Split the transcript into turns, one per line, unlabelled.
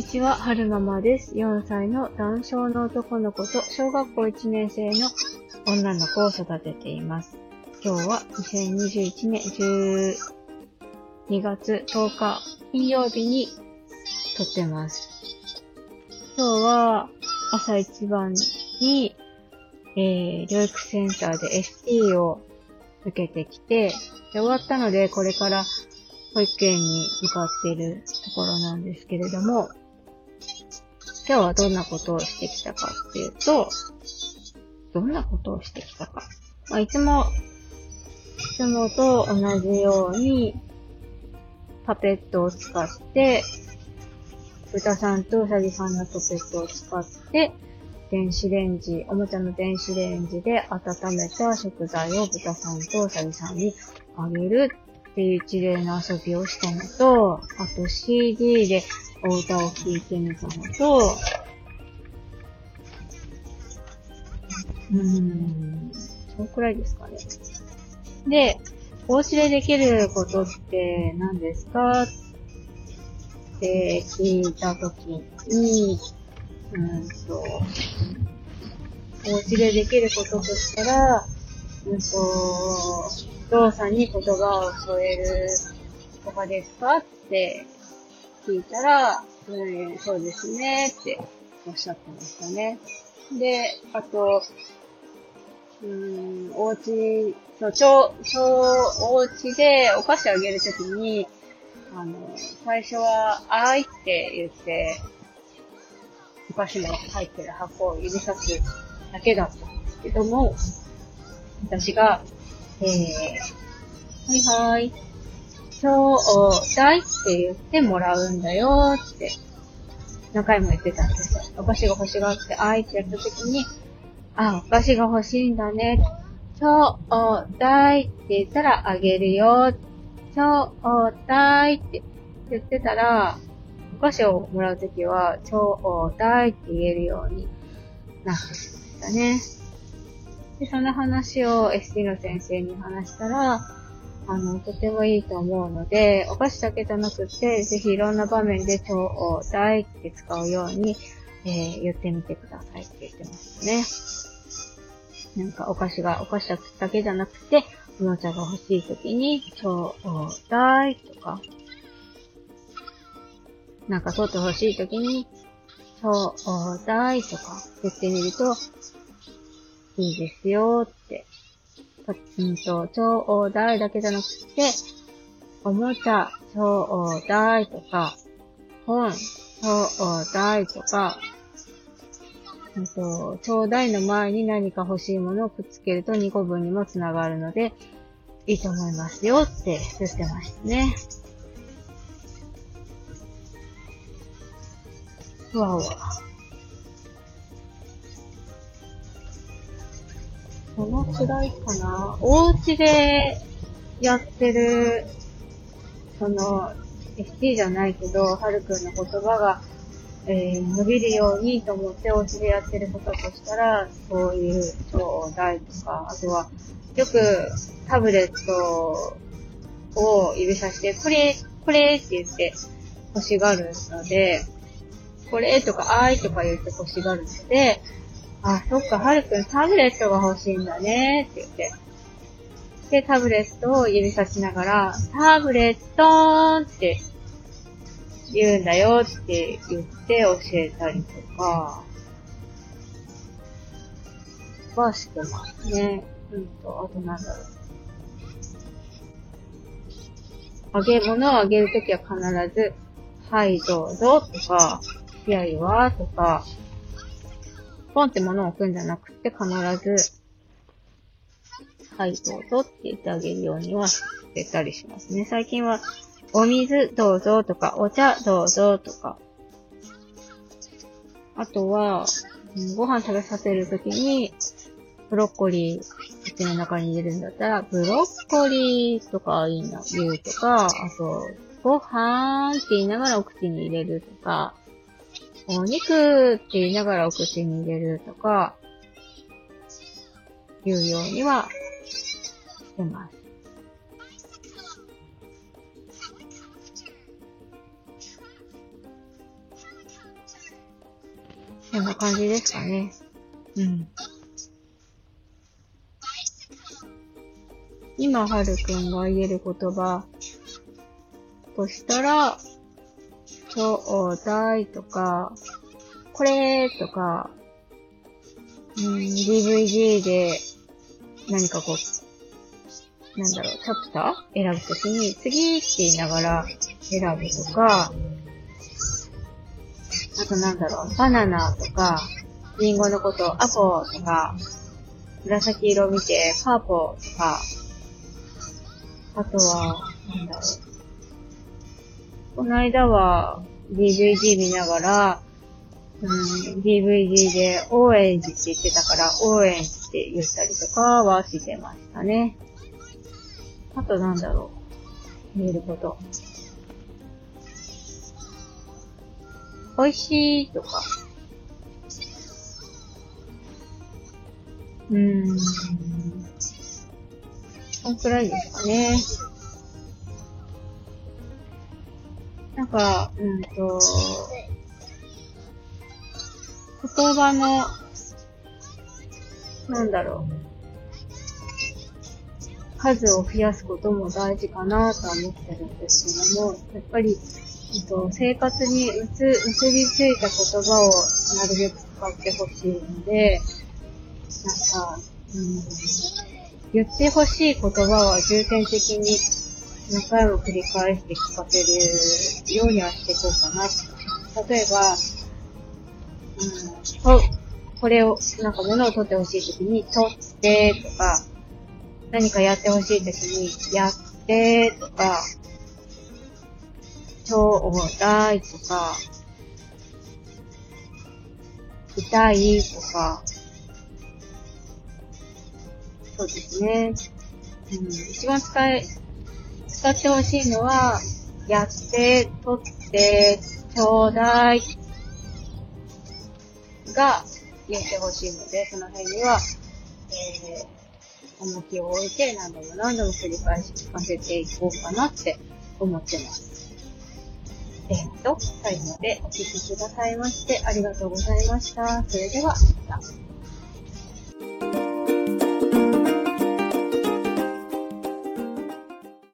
にちは、はるままです。4歳の男性の男の子と小学校1年生の女の子を育てています。今日は2021年12月10日金曜日に撮ってます。今日は朝一番に、えー、療育センターで ST を受けてきて、で終わったのでこれから保育園に向かっているところなんですけれども、今日はどんなことをしてきたかっていうと、どんなことをしてきたか。まあ、いつも、いつもと同じように、パペットを使って、豚さんとうさぎさんのパペットを使って、電子レンジ、おもちゃの電子レンジで温めた食材を豚さんとうさぎさんにあげるっていう一例の遊びをしたのと、あと CD でお歌を聴いてみたのと、うーん、そのくらいですかね。で、お家でできることって何ですか？って聞いたときに、うーんと、お家でできることとしたら、うんと、お父さんに言葉を添えるとかですか？って聞いたら、うん、そうですねっておっしゃってましたね。で、あと、うん、お家、そう、超、超、お家でお菓子あげるときに、あの、最初は、あーいって言って、お菓子の入ってる箱を指さすだけだったんですけども、私が、えー、はいはい、ちょうだいって言ってもらうんだよって、何回も言ってたんですよ。お菓子が欲しがって、あいってやった時に、あ、お菓子が欲しいんだね。ちょうだいって言ったらあげるよ。ちょうだいって言ってたら、お菓子をもらうときは、ちょうだいって言えるようになってきましたね。で、その話を ST の先生に話したら、あの、とてもいいと思うので、お菓子だけじゃなくて、ぜひいろんな場面でちょうだいって使うように、えー、言ってみてくださいって言ってましたね。なんかお菓子が、お菓子だけじゃなくて、おもちゃが欲しいときに、ちょうだいとか、なんか取って欲しいときに、ちょうだいとか言ってみると、いいですよって。うんと、ちょうだいだけじゃなくて、おもちゃ、ちょうだいとか、本、ちょうだいとか、うんと、ちょうだいの前に何か欲しいものをくっつけると2個分にもつながるので、いいと思いますよって言ってましたね。ふわふわ。その違いかな？お家でやってる、その、ST じゃないけど、はるくんの言葉が、えー、伸びるようにと思ってお家でやってることとしたら、そういう、ちょうだいとか、あとは、よくタブレットを指さして、これ、これって言って欲しがるので、これとか、あいとか言って欲しがるので、あ、そっか、はるくんタブレットが欲しいんだねって言って。で、タブレットを指さしながら、タブレットーンって言うんだよって言って教えたりとか、はしてますね。うんと、あとなんだろう。あげ物をあげるときは必ず、はい、どうぞとか、いやいわとか、ポンって物を置くんじゃなくて必ず、はい、どうぞって言ってあげるようにはしてたりしますね。最近は、お水どうぞとか、お茶どうぞとか。あとは、ご飯食べさせるときに、ブロッコリー、口の中に入れるんだったら、ブロッコリーとかいいな、言うとか、あと、ご飯って言いながらお口に入れるとか、お肉って言いながらお口に入れるとか、言うようにはしてます。そんな感じですかね。うん。今、はるくんが言える言葉としたら、ちょうだいとか、これとか、うん、DVD で何かこう、なんだろう、チャプター選ぶときに、次って言いながら選ぶとか、あとなんだろう、バナナとか、リンゴのこと、アポとか、紫色見て、パーポとか、あとは、なんだろう。この間は DVD 見ながら、うん、DVD でオーエンジって言ってたから、オーエンジって言ったりとかはしてましたね。あとなんだろう。見えること。美味しいとか。うーん。こんくらいですかね。なんか、うんと、言葉の、なんだろう。数を増やすことも大事かなとは思ってるんですけども、やっぱり、えっと、生活に移移りついた言葉をなるべく使ってほしいので、なんか、うん、言ってほしい言葉は重点的に何回も繰り返して聞かせるようにはしていこうかな。例えば、うん、と、これを、なんか物を取ってほしいときに、取ってとか、何かやってほしいときに、やってとか、ちょうだいとか、痛いとか、そうですね。うん、一番使い、使ってほしいのは、やって、取って、ちょうだいが言ってほしいので、その辺には、えー、重きを置いて何度も何度も繰り返し聞かせていこうかなって思ってます。えー、っと、最後までお聴きくださいましてありがとうございました。それでは、また。